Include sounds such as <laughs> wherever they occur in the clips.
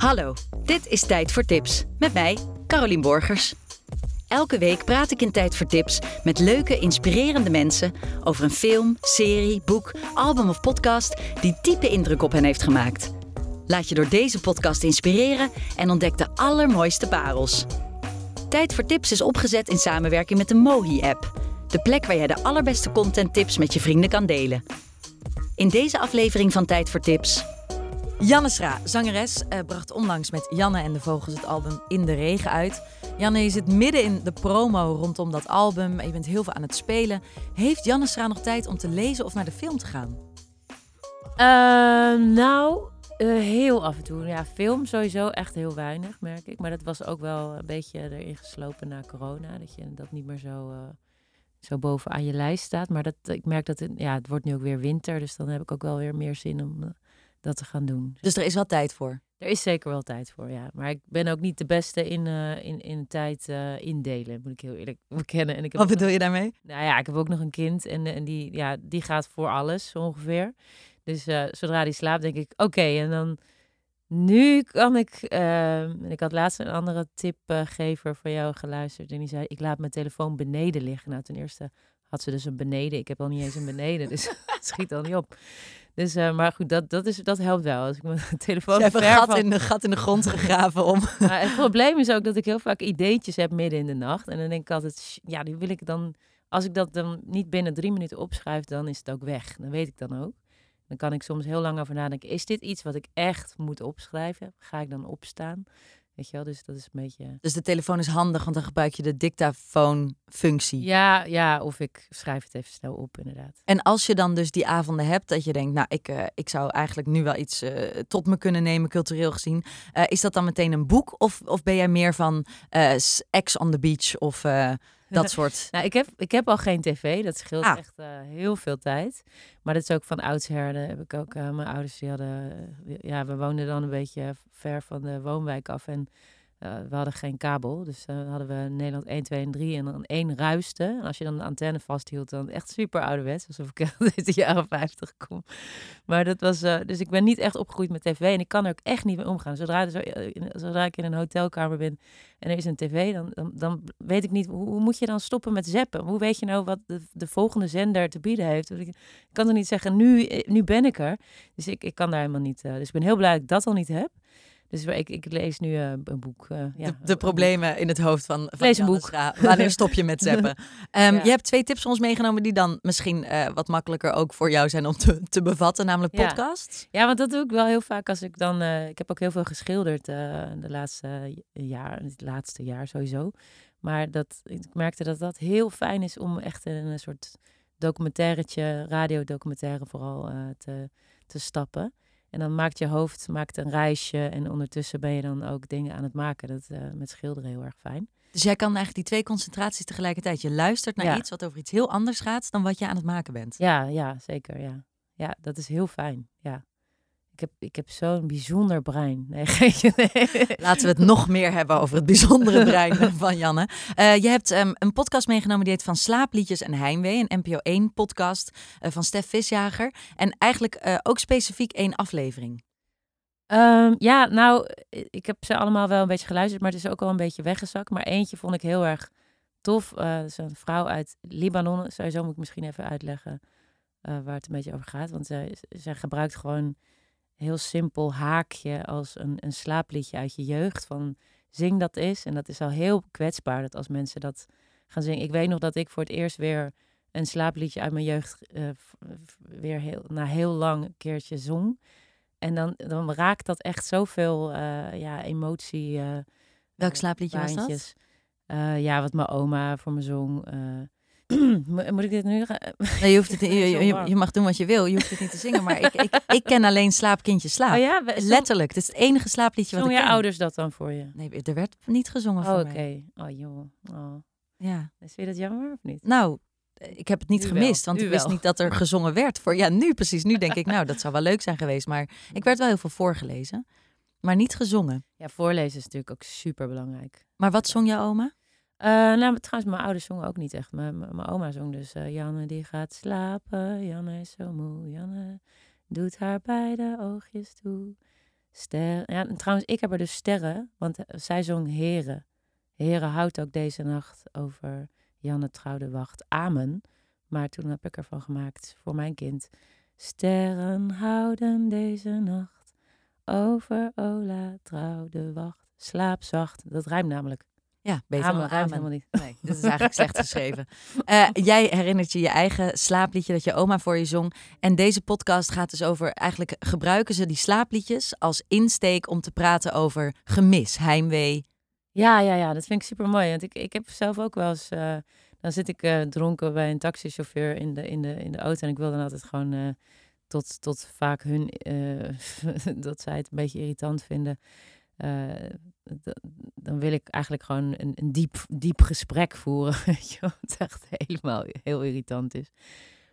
Hallo, dit is Tijd voor Tips met mij, Carolien Borgers. Elke week praat ik in Tijd voor Tips met leuke, inspirerende mensen over een film, serie, boek, album of podcast die diepe indruk op hen heeft gemaakt. Laat je door deze podcast inspireren en ontdek de allermooiste parels. Tijd voor Tips is opgezet in samenwerking met de Mohi-app. De plek waar jij de allerbeste contenttips met je vrienden kan delen. In deze aflevering van Tijd voor Tips Janne Schra, zangeres, eh, bracht onlangs met Janne en de Vogels het album In de Regen uit. Janne, je zit midden in de promo rondom dat album. Je bent heel veel aan het spelen. Heeft Janne Schra nog tijd om te lezen of naar de film te gaan? Uh, nou, uh, heel af en toe. Ja, film sowieso echt heel weinig, merk ik. Maar dat was ook wel een beetje erin geslopen na corona. Dat je dat niet meer zo, uh, zo bovenaan je lijst staat. Maar dat, ik merk dat het, ja, het wordt nu ook weer winter. Dus dan heb ik ook wel weer meer zin om dat te gaan doen. Dus er is wel tijd voor? Er is zeker wel tijd voor, ja. Maar ik ben ook niet de beste in, uh, in, in tijd uh, indelen, moet ik heel eerlijk <laughs> bekennen. En ik heb Wat bedoel je daarmee? Nou ja, ik heb ook nog een kind en, en die, ja, die gaat voor alles ongeveer. Dus uh, zodra die slaapt, denk ik, oké, okay, en dan nu kan ik. en ik had laatst een andere tipgever van jou geluisterd en die zei: Ik laat mijn telefoon beneden liggen. Nou, ten eerste had ze dus een beneden. Ik heb al niet eens een beneden, dus <laughs> het schiet al niet op. Dus, uh, maar goed, dat, dat, is, dat helpt wel. Als ik mijn <laughs> telefoon Je hebt een gat, in de, gat in de grond <laughs> gegraven om... Maar het probleem is ook dat ik heel vaak ideetjes heb midden in de nacht. En dan denk ik altijd, ja, die wil ik dan... Als ik dat dan niet binnen drie minuten opschrijf, dan is het ook weg. Dan weet ik dan ook. Dan kan ik soms heel lang over nadenken. Is dit iets wat ik echt moet opschrijven? Ga ik dan opstaan? Weet je wel, dus dat is een beetje... Dus de telefoon is handig, want dan gebruik je de dictafoon-functie. Ja, ja, of ik schrijf het even snel op, inderdaad. En als je dan dus die avonden hebt, dat je denkt, nou, ik, uh, ik zou eigenlijk nu wel iets uh, tot me kunnen nemen, cultureel gezien. Uh, is dat dan meteen een boek? Of, of ben jij meer van Ex on the Beach of dat <laughs> soort. nou, ik heb, ik heb al geen tv. Dat scheelt ah. echt uh, heel veel tijd. Maar dat is ook van oudsher. Heb ik ook uh, mijn ouders die hadden. ja, we woonden dan een beetje ver van de woonwijk af. En uh, we hadden geen kabel, dus dan hadden we Nederland 1, 2 en 3 en dan één ruiste. En als je dan de antenne vasthield, dan echt super ouderwets, alsof ik <laughs> uit de jaren 50 kom. Maar dat was, uh, dus ik ben niet echt opgegroeid met tv en ik kan er ook echt niet mee omgaan. Zodra, ik in een hotelkamer ben en er is een tv, dan, dan, weet ik niet, hoe, moet je dan stoppen met zappen? Hoe weet je nou wat de, de volgende zender te bieden heeft? Ik kan er niet zeggen, nu, nu ben ik er. Dus ik, ik kan daar helemaal niet, uh, dus ik ben heel blij dat ik dat al niet heb. Dus ik, ik lees nu uh, een boek. Uh, ja, de, de, problemen in het hoofd van, van lees een boek. Wanneer stop je met <laughs> zeppen? Um, ja. Je hebt twee tips voor ons meegenomen die dan misschien uh, wat makkelijker ook voor jou zijn om te, te bevatten, namelijk podcasts. Ja. ja, want dat doe ik wel heel vaak als ik dan. ik heb ook heel veel geschilderd de laatste jaar, het laatste jaar sowieso. Maar dat, ik merkte dat dat heel fijn is om echt in een soort documentairetje, radiodocumentaire vooral te, te stappen. En dan maakt je hoofd maakt een reisje en ondertussen ben je dan ook dingen aan het maken. Dat uh, met schilderen heel erg fijn. Dus jij kan eigenlijk die twee concentraties tegelijkertijd. Je luistert naar iets wat over iets heel anders gaat dan wat je aan het maken bent. Ja, ja, zeker. Ja, ja dat is heel fijn. Ja. Ik heb, ik heb zo'n bijzonder brein. <laughs> Nee, nee. Laten we het nog meer hebben over het bijzondere <laughs> brein van Janne. Uh, je hebt um, een podcast meegenomen die heet Van Slaapliedjes en Heimwee. Een NPO 1 podcast uh, van Stef Visjager. En eigenlijk uh, ook specifiek één aflevering. Um, ja, nou, ik heb ze allemaal wel een beetje geluisterd, maar het is ook wel een beetje weggezakt. Maar eentje vond ik heel erg tof. dat is een vrouw uit Libanon. Sowieso moet ik misschien even uitleggen waar het een beetje over gaat. Want zij, zij gebruikt gewoon heel simpel haakje als een, een slaapliedje uit je jeugd. Van zing dat eens. En dat is al heel kwetsbaar dat als mensen dat gaan zingen. Ik weet nog dat ik voor het eerst weer een slaapliedje uit mijn jeugd uh, weer heel, na heel lang een keertje zong. En dan, dan raakt dat echt zoveel uh, ja, emotie. Uh, Welk slaapliedje was dat? ja, wat mijn oma voor me zong. <clears throat> Moet ik dit nu gaan? <laughs> Nee, je, hoeft het, <laughs> je, je, je, mag doen wat je wil. Je hoeft het niet te zingen. Maar ik, ik, ik ken alleen Slaapkindje Slaap. Oh ja? Letterlijk. Het is het enige slaapliedje wat ik ken. je ouders dat dan voor je? Nee, er werd niet gezongen voor oh, mij. Oké. Oh, joh. Oh. Ja. Vind je dat jammer of niet? Nou, ik heb het niet gemist. Want ik wist niet dat er gezongen werd. Voor, ja, nu precies. Nu denk ik, nou, dat zou wel leuk zijn geweest. Maar <laughs> ik werd wel heel veel voorgelezen. Maar niet gezongen. Ja, voorlezen is natuurlijk ook super belangrijk. Maar wat zong je oma? Uh, nou, trouwens, mijn ouders zongen ook niet echt. Mijn, mijn oma zong dus uh, Janne die gaat slapen, Janne is zo moe, Janne doet haar beide oogjes toe. Sterren. Ja, en trouwens, ik heb er dus sterren, want eh, zij zong Heren. Heren houdt ook deze nacht over Janne Trouwde Wacht. Amen. Maar toen heb ik ervan gemaakt voor mijn kind. Sterren houden deze nacht over Ola Trouwde Wacht. Slaap zacht. Dat rijmt namelijk. Ja, beter Amen, dan helemaal niet. Nee, dit is eigenlijk slecht geschreven. <laughs> Eh, jij herinnert je je eigen slaapliedje dat je oma voor je zong. En deze podcast gaat dus over, eigenlijk gebruiken ze die slaapliedjes als insteek om te praten over gemis, heimwee. Ja, ja, ja, dat vind ik super mooi. Want ik, ik heb zelf ook wel eens. eh, dan zit ik eh, dronken bij een taxichauffeur in de, in, de, in de auto. En ik wil dan altijd gewoon tot, tot vaak hun. <laughs> dat zij het een beetje irritant vinden. Eh, dan wil ik eigenlijk gewoon een, een diep, diep gesprek voeren. <laughs> Wat echt helemaal heel irritant is.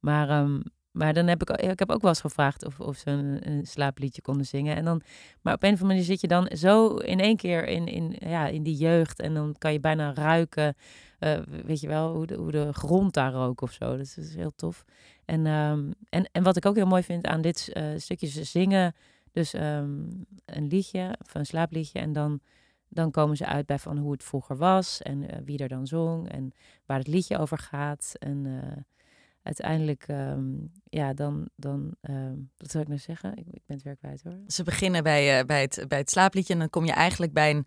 Maar, ehm, maar dan heb ik, ik heb ook wel eens gevraagd of, of ze een, slaapliedje konden zingen. En dan, maar op een of andere manier zit je dan zo in één keer in, in, ja, in die jeugd. En dan kan je bijna ruiken, eh, weet je wel, hoe de, hoe de grond daar rook of zo. Dat is heel tof. En, ehm, en, en wat ik ook heel mooi vind aan dit eh, stukje, zingen dus ehm, een liedje, of een slaapliedje. En dan, dan komen ze uit bij van hoe het vroeger was en eh, wie er dan zong en waar het liedje over gaat. En eh, uiteindelijk, ehm, ja, dan, dan ehm, wat zou ik nou zeggen? Ik, ik ben het weer kwijt hoor. Ze beginnen bij, eh, bij, het, bij het slaapliedje en dan kom je eigenlijk bij een,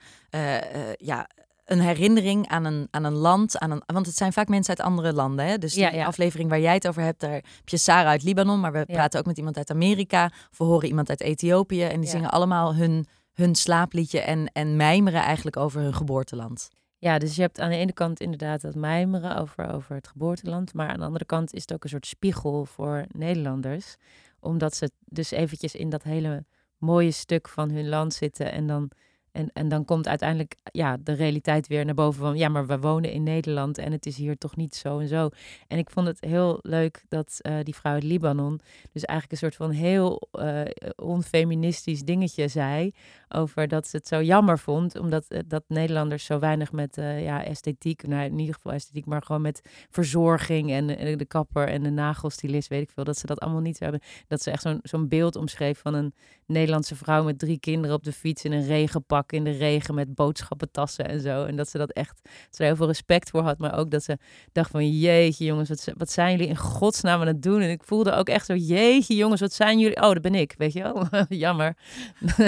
ja, een herinnering aan een, aan een land. Aan een, want het zijn vaak mensen uit andere landen. Hè? Dus die Ja, ja. aflevering waar jij het over hebt, daar heb je Sarah uit Libanon. Maar we praten ook met iemand uit Amerika. We horen iemand uit Ethiopië. En die zingen allemaal hun, hun slaapliedje en, en mijmeren eigenlijk over hun geboorteland. Ja, dus je hebt aan de ene kant inderdaad dat mijmeren over, over het geboorteland. Maar aan de andere kant is het ook een soort spiegel voor Nederlanders. Omdat ze dus eventjes in dat hele mooie stuk van hun land zitten. En dan, en, en dan komt uiteindelijk ja, de realiteit weer naar boven van... ja, maar we wonen in Nederland en het is hier toch niet zo en zo. En ik vond het heel leuk dat eh, die vrouw uit Libanon... dus eigenlijk een soort van heel eh, onfeministisch dingetje zei... over dat ze het zo jammer vond... omdat eh, dat Nederlanders zo weinig met ja, esthetiek... nou in ieder geval esthetiek, maar gewoon met verzorging... en, en de kapper en de nagelstilist, weet ik veel... dat ze dat allemaal niet hebben. Dat ze echt zo'n zo'n beeld omschreef van een Nederlandse vrouw... met drie kinderen op de fiets in een regenpak in de regen... met boodschappentassen en zo. En dat ze dat echt... dat ze er heel veel respect voor had, maar ook dat ze dacht van... jeetje jongens, wat, wat zijn jullie in godsnaam aan het doen? En ik voelde ook echt zo... jeetje jongens, wat zijn jullie... Oh, dat ben ik, weet je wel? <laughs> Jammer.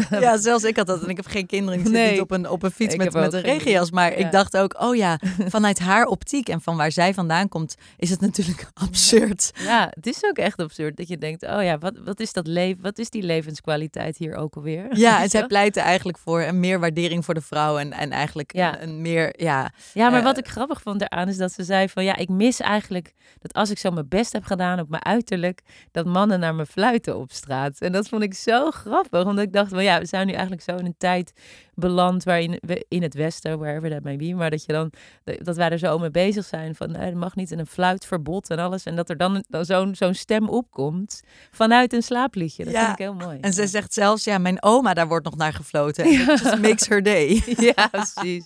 Ja, zelfs ik had dat. En ik heb geen kinderen. Ik zit Nee. niet op een, op een fiets Ik met, met een regenjas. Maar Ja. ik dacht ook, oh ja, <laughs> vanuit haar optiek en van waar zij vandaan komt, is het natuurlijk <laughs> absurd. Ja, het is ook echt absurd dat je denkt, oh ja, wat, wat is dat leven, wat is die levenskwaliteit hier ook alweer? Ja, en zij pleitte eigenlijk voor een meer waardering voor de vrouw. En, en eigenlijk Ja. een, een meer, ja, Ja, maar Eh, wat ik grappig vond daaraan is dat ze zei van, ja, ik mis eigenlijk dat als ik zo mijn best heb gedaan op mijn uiterlijk, dat mannen naar me fluiten op straat. En dat vond ik zo grappig, omdat ik dacht van, ja, we zijn nu eigenlijk zo in een tijd beland waarin we in het Westen, wherever that may be, maar dat je dan, dat wij er zo mee bezig zijn van, nee, dat mag niet en een fluitverbod en alles. En dat er dan, dan zo'n zo'n stem opkomt vanuit een slaapliedje. Dat Ja, vind ik heel mooi. En zij zegt zelfs, ja, mijn oma, daar wordt nog naar gefloten. <laughs> Just makes her day. <laughs> Ja, precies.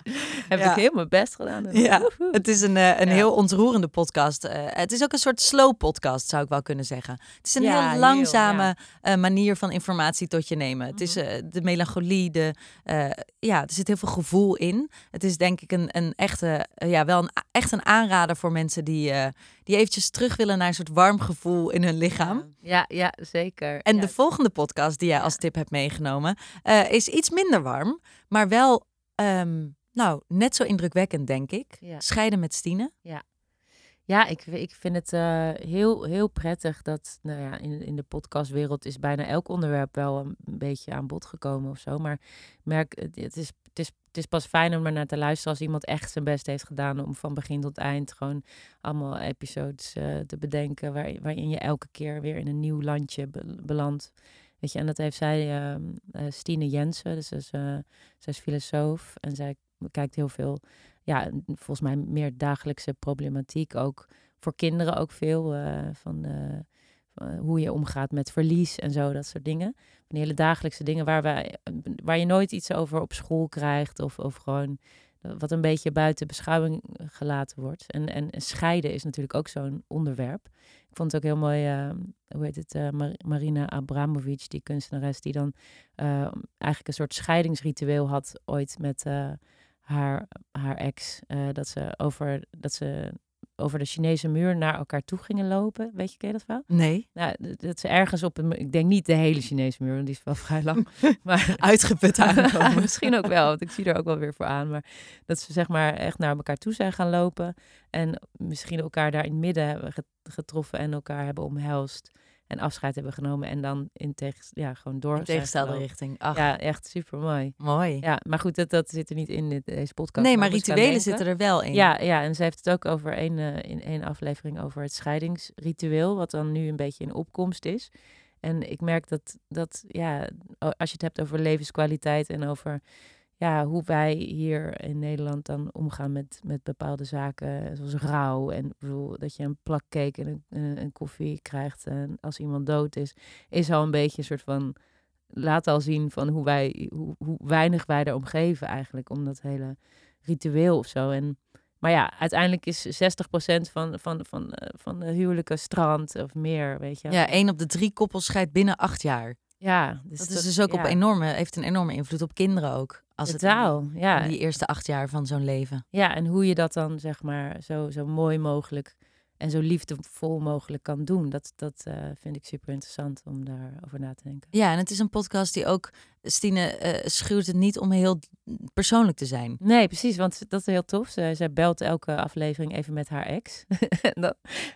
Heb Ja. ik heel mijn best gedaan. Ja, Woehoe. het is een, eh, een Ja. heel ontroerende podcast. Eh, het is ook een soort slow podcast, zou ik wel kunnen zeggen. Het is een Ja, heel langzame ja. eh, manier van informatie tot je nemen. Het is Mhm. eh, de melancholie, de, eh, ja, er zit heel veel gevoel in. Het is denk ik een, een echte, eh, ja, wel een, echt een aanrader voor mensen die, eh, die eventjes terug willen naar een soort warm gevoel in hun lichaam. Ja, ja, zeker. En ja. de volgende podcast die jij als tip hebt meegenomen, eh, is iets minder warm, maar wel, ehm, nou, net zo indrukwekkend, denk ik. Ja. Scheiden met Stine. Ja, ik, ik vind het eh, heel, heel prettig dat nou ja, in, in de podcastwereld is bijna elk onderwerp wel een, beetje aan bod gekomen of zo. Maar ik merk, het is, het, is, het is pas fijn om er naar te luisteren als iemand echt zijn best heeft gedaan om van begin tot eind gewoon allemaal episodes eh, te bedenken waar, waarin je elke keer weer in een nieuw landje be- belandt. Weet je, en dat heeft zij, ehm, eh, Stine Jensen, dus zij is filosoof en zij kijkt heel veel ja, volgens mij meer dagelijkse problematiek. Ook voor kinderen ook veel. eh, van eh, van hoe je omgaat met verlies en zo, dat soort dingen. Van hele dagelijkse dingen waar, wij, waar je nooit iets over op school krijgt. Of, of gewoon wat een beetje buiten beschouwing gelaten wordt. En, en, scheiden is natuurlijk ook zo'n onderwerp. Ik vond het ook heel mooi, hoe heet het, Marina Abramovic, die kunstenares, die dan eigenlijk een soort scheidingsritueel had ooit met haar, haar ex. dat ze over dat ze over de Chinese muur naar elkaar toe gingen lopen. Weet je, ken je dat wel? Nee. Nou, dat ze ergens op een, ik denk niet de hele Chinese muur, want die is wel vrij lang. <laughs> maar <laughs> uitgeput aankomen. <laughs> misschien ook wel, want ik zie er ook wel weer voor aan. Maar dat ze zeg maar echt naar elkaar toe zijn gaan lopen en misschien elkaar daar in het midden hebben getroffen en elkaar hebben omhelst en afscheid hebben genomen en dan in tegen, ja, gewoon door. In tegenstelde richting. Ach. Ja, echt super mooi. Mooi. Ja, maar goed, dat, dat zit er niet in dit, deze podcast. Nee, maar rituelen zitten er wel in. Ja, ja, en ze heeft het ook over één, uh, in één aflevering over het scheidingsritueel, wat dan nu een beetje in opkomst is. En ik merk dat, dat ja, als je het hebt over levenskwaliteit en over ja, hoe wij hier in Nederland dan omgaan met, met bepaalde zaken, zoals rouw. En bedoel, dat je een plak cake en een, een, koffie krijgt en als iemand dood is, is al een beetje een soort van, laat al zien van hoe, wij, hoe, hoe weinig wij er omgeven eigenlijk, om dat hele ritueel of zo. En, maar ja, uiteindelijk is 60% van, van, van, uh, van de huwelijken strand of meer, weet je. Ja, één op de drie koppels scheidt binnen acht jaar. Ja, dus dat, is dus ook op enorme, heeft een enorme invloed op kinderen ook. Als Totaal, het, ja. Die eerste acht jaar van zo'n leven. Ja, en hoe je dat dan zeg maar zo, zo mooi mogelijk en zo liefdevol mogelijk kan doen. Dat, dat uh, vind ik super interessant om daarover na te denken. Ja, en het is een podcast die ook, Stine uh, schuwt het niet om heel persoonlijk te zijn. Nee, precies, want dat is heel tof. Zij, zij belt elke aflevering even met haar ex. <laughs> en dan,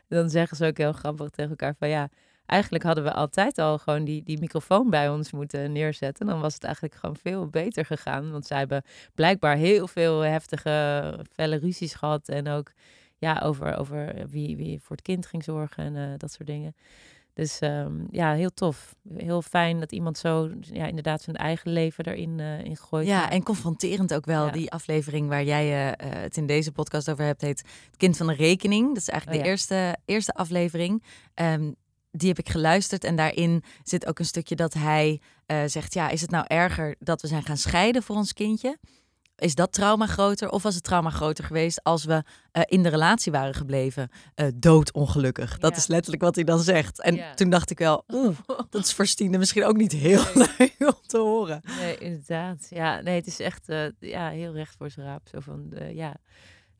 dan zeggen ze ook heel grappig tegen elkaar van ja eigenlijk hadden we altijd al gewoon die, die microfoon bij ons moeten neerzetten. Dan was het eigenlijk gewoon veel beter gegaan. Want zij hebben blijkbaar heel veel heftige, felle ruzies gehad. En ook ja, over, over wie, wie voor het kind ging zorgen en uh, dat soort dingen. Dus um, ja, heel tof. Heel fijn dat iemand zo ja, inderdaad zijn eigen leven erin uh, in gooit. Ja, en confronterend ook wel. Ja. Die aflevering waar jij uh, het in deze podcast over hebt, heet Het Kind van de Rekening. Dat is eigenlijk oh, de eerste, eerste aflevering. Um, die heb ik geluisterd en daarin zit ook een stukje dat hij uh, zegt: Ja, is het nou erger dat we zijn gaan scheiden voor ons kindje? Is dat trauma groter? Of was het trauma groter geweest als we uh, in de relatie waren gebleven? Uh, doodongelukkig. Dat ja. is letterlijk wat hij dan zegt. En ja. toen dacht ik wel, <laughs> oeh, dat is voor Stine misschien ook niet heel nee. <laughs> leuk om te horen. Nee, inderdaad. Ja, nee, het is echt ja, heel recht voor zijn raap. Zo van, ja.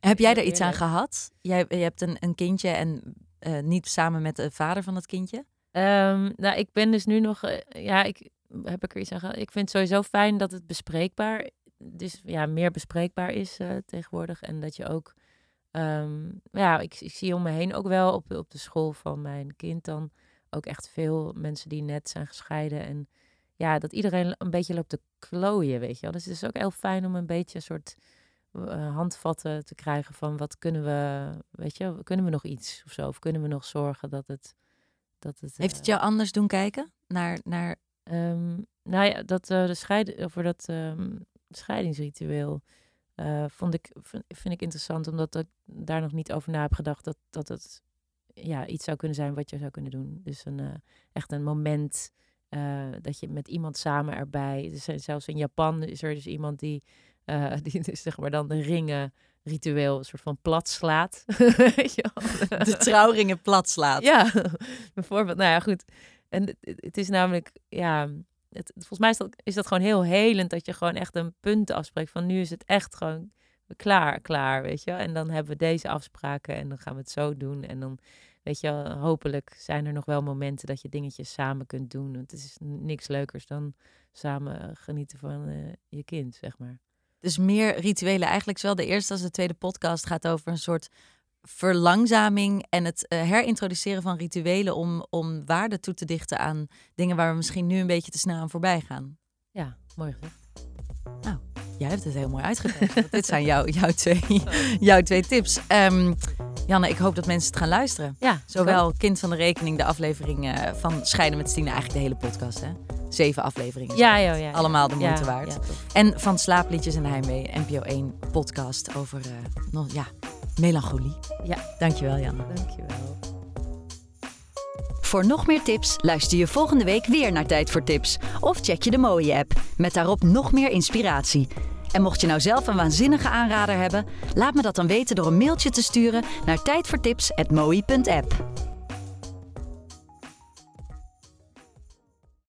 Heb jij er iets aan gehad? Jij je hebt een, een kindje en uh, niet samen met de vader van dat kindje? Um, nou, ik ben dus nu nog, uh, ja, ik heb ik er iets aan gehad. Ik vind het sowieso fijn dat het bespreekbaar, dus ja, meer bespreekbaar is uh, tegenwoordig. En dat je ook, um, ja, ik, ik, zie om me heen ook wel op, op de school van mijn kind dan ook echt veel mensen die net zijn gescheiden. En ja, dat iedereen een beetje loopt te klooien, weet je wel. Dus het is ook heel fijn om een beetje een soort handvatten te krijgen van wat kunnen we, weet je, kunnen we nog iets of zo? Of kunnen we nog zorgen dat het. Dat het Heeft het jou anders doen kijken naar. naar... Um, nou ja, dat uh, de scheiden, over dat um, scheidingsritueel. Uh, vond ik, vind, vind, ik interessant, omdat ik daar nog niet over na heb gedacht dat, dat het ja, iets zou kunnen zijn wat je zou kunnen doen. Dus een, echt een moment dat je met iemand samen erbij. Dus zelfs in Japan is er dus iemand die uh, <laughs> die dus zeg maar dan de ringen ritueel een soort van plat slaat. <laughs> de trouwringen plat slaat. Ja, <laughs> bijvoorbeeld. Nou ja, goed. En het, het is namelijk, ja, het, volgens mij is dat, is dat gewoon heel helend dat je gewoon echt een punt afspreekt van nu is het echt gewoon klaar, klaar, weet je. En dan hebben we deze afspraken en dan gaan we het zo doen. En dan, weet je, hopelijk zijn er nog wel momenten dat je dingetjes samen kunt doen. Het is niks leukers dan samen genieten van uh, je kind, zeg maar. Dus meer rituelen. Eigenlijk zowel de eerste als de tweede podcast gaat over een soort verlangzaming en het uh, herintroduceren van rituelen om, om waarde toe te dichten aan dingen waar we misschien nu een beetje te snel aan voorbij gaan. Ja, mooi gezegd. Nou, jij hebt het heel mooi uitgelegd. dit zijn jouw, jouw, twee, <laughs> jouw twee tips. Um, Janne, ik hoop dat mensen het gaan luisteren. Ja, Zowel Kind van de Rekening, de aflevering uh, van Scheiden met Stine, eigenlijk de hele podcast. Hè? Zeven afleveringen. Ja, ja, ja. Allemaal de moeite waard. en van Slaapliedjes en Heimwee, NPO 1 podcast over uh, nog, ja, melancholie. Ja. Dankjewel, Janne. Dankjewel. Voor nog meer tips luister je volgende week weer naar Tijd voor Tips. Of check je de mooie app, met daarop nog meer inspiratie. En mocht je nou zelf een waanzinnige aanrader hebben, laat me dat dan weten door een mailtje te sturen naar tijdvoortips.mooi.app.